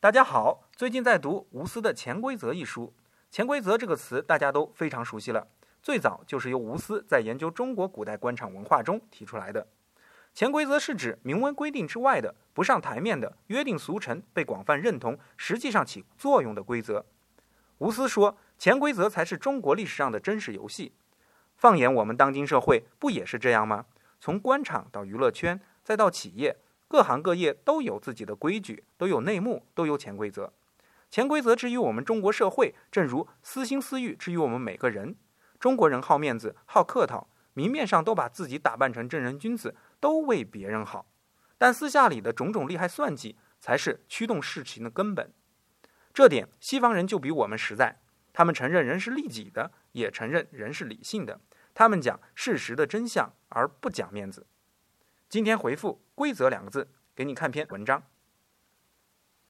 大家好，最近在读吴思的《潜规则》一书。潜规则这个词大家都非常熟悉了，最早就是由吴思在研究中国古代官场文化中提出来的。潜规则是指明文规定之外的、不上台面的约定俗成、被广泛认同、实际上起作用的规则。吴思说，潜规则才是中国历史上的真实游戏。放眼我们当今社会，不也是这样吗？从官场到娱乐圈，再到企业。各行各业都有自己的规矩，都有内幕，都有潜规则。潜规则之于我们中国社会，正如私心私欲之于我们每个人。中国人好面子，好客套，明面上都把自己打扮成正人君子，都为别人好，但私下里的种种利害算计，才是驱动事情的根本。这点西方人就比我们实在，他们承认人是利己的，也承认人是理性的，他们讲事实的真相，而不讲面子。今天回复“规则”两个字，给你看篇文章。